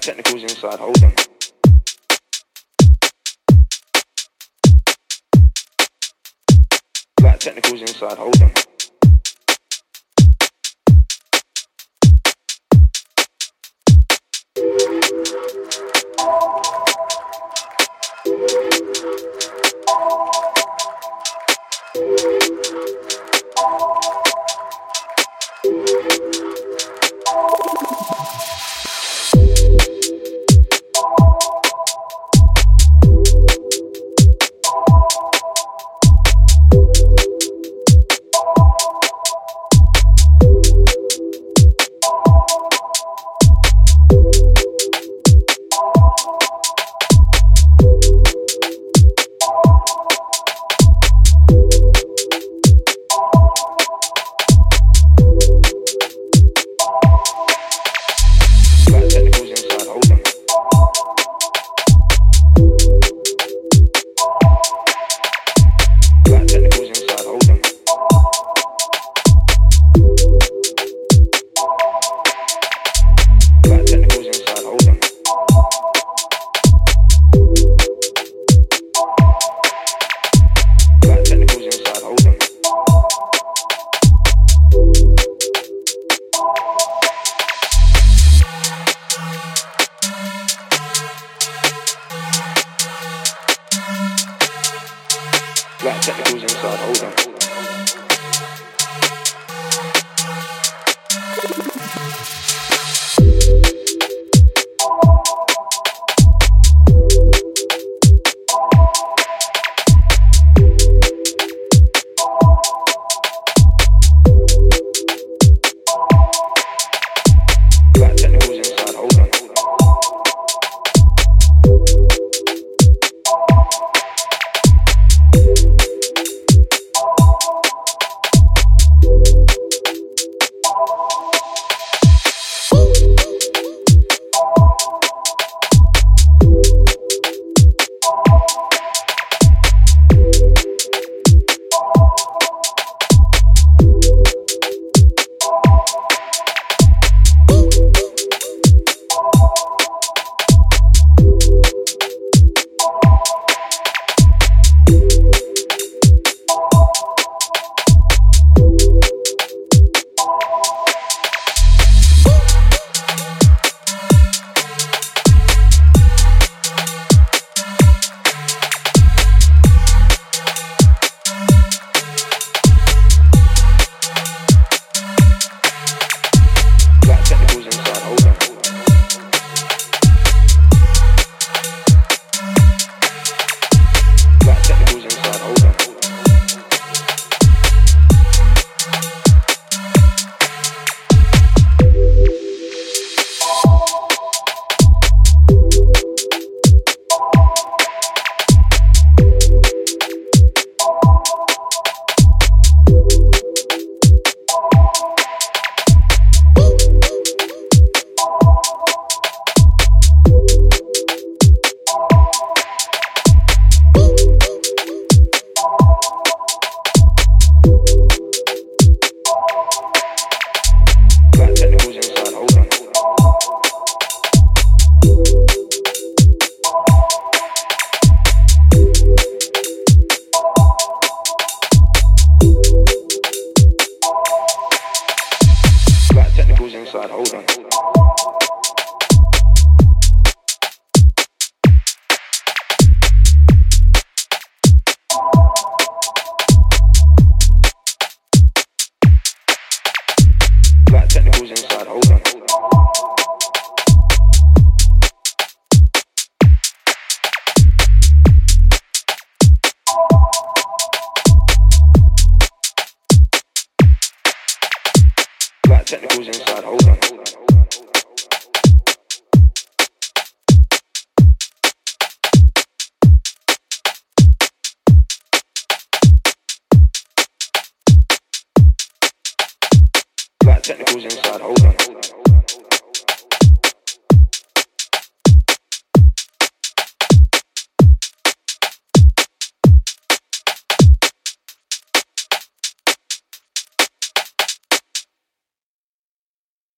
Black technicals inside, hold on. Black technicals inside, hold on. Black Black technicals inside, hold on. technicals inside. Hold on. Technicals inside. Hold on. Hold on. Hold on.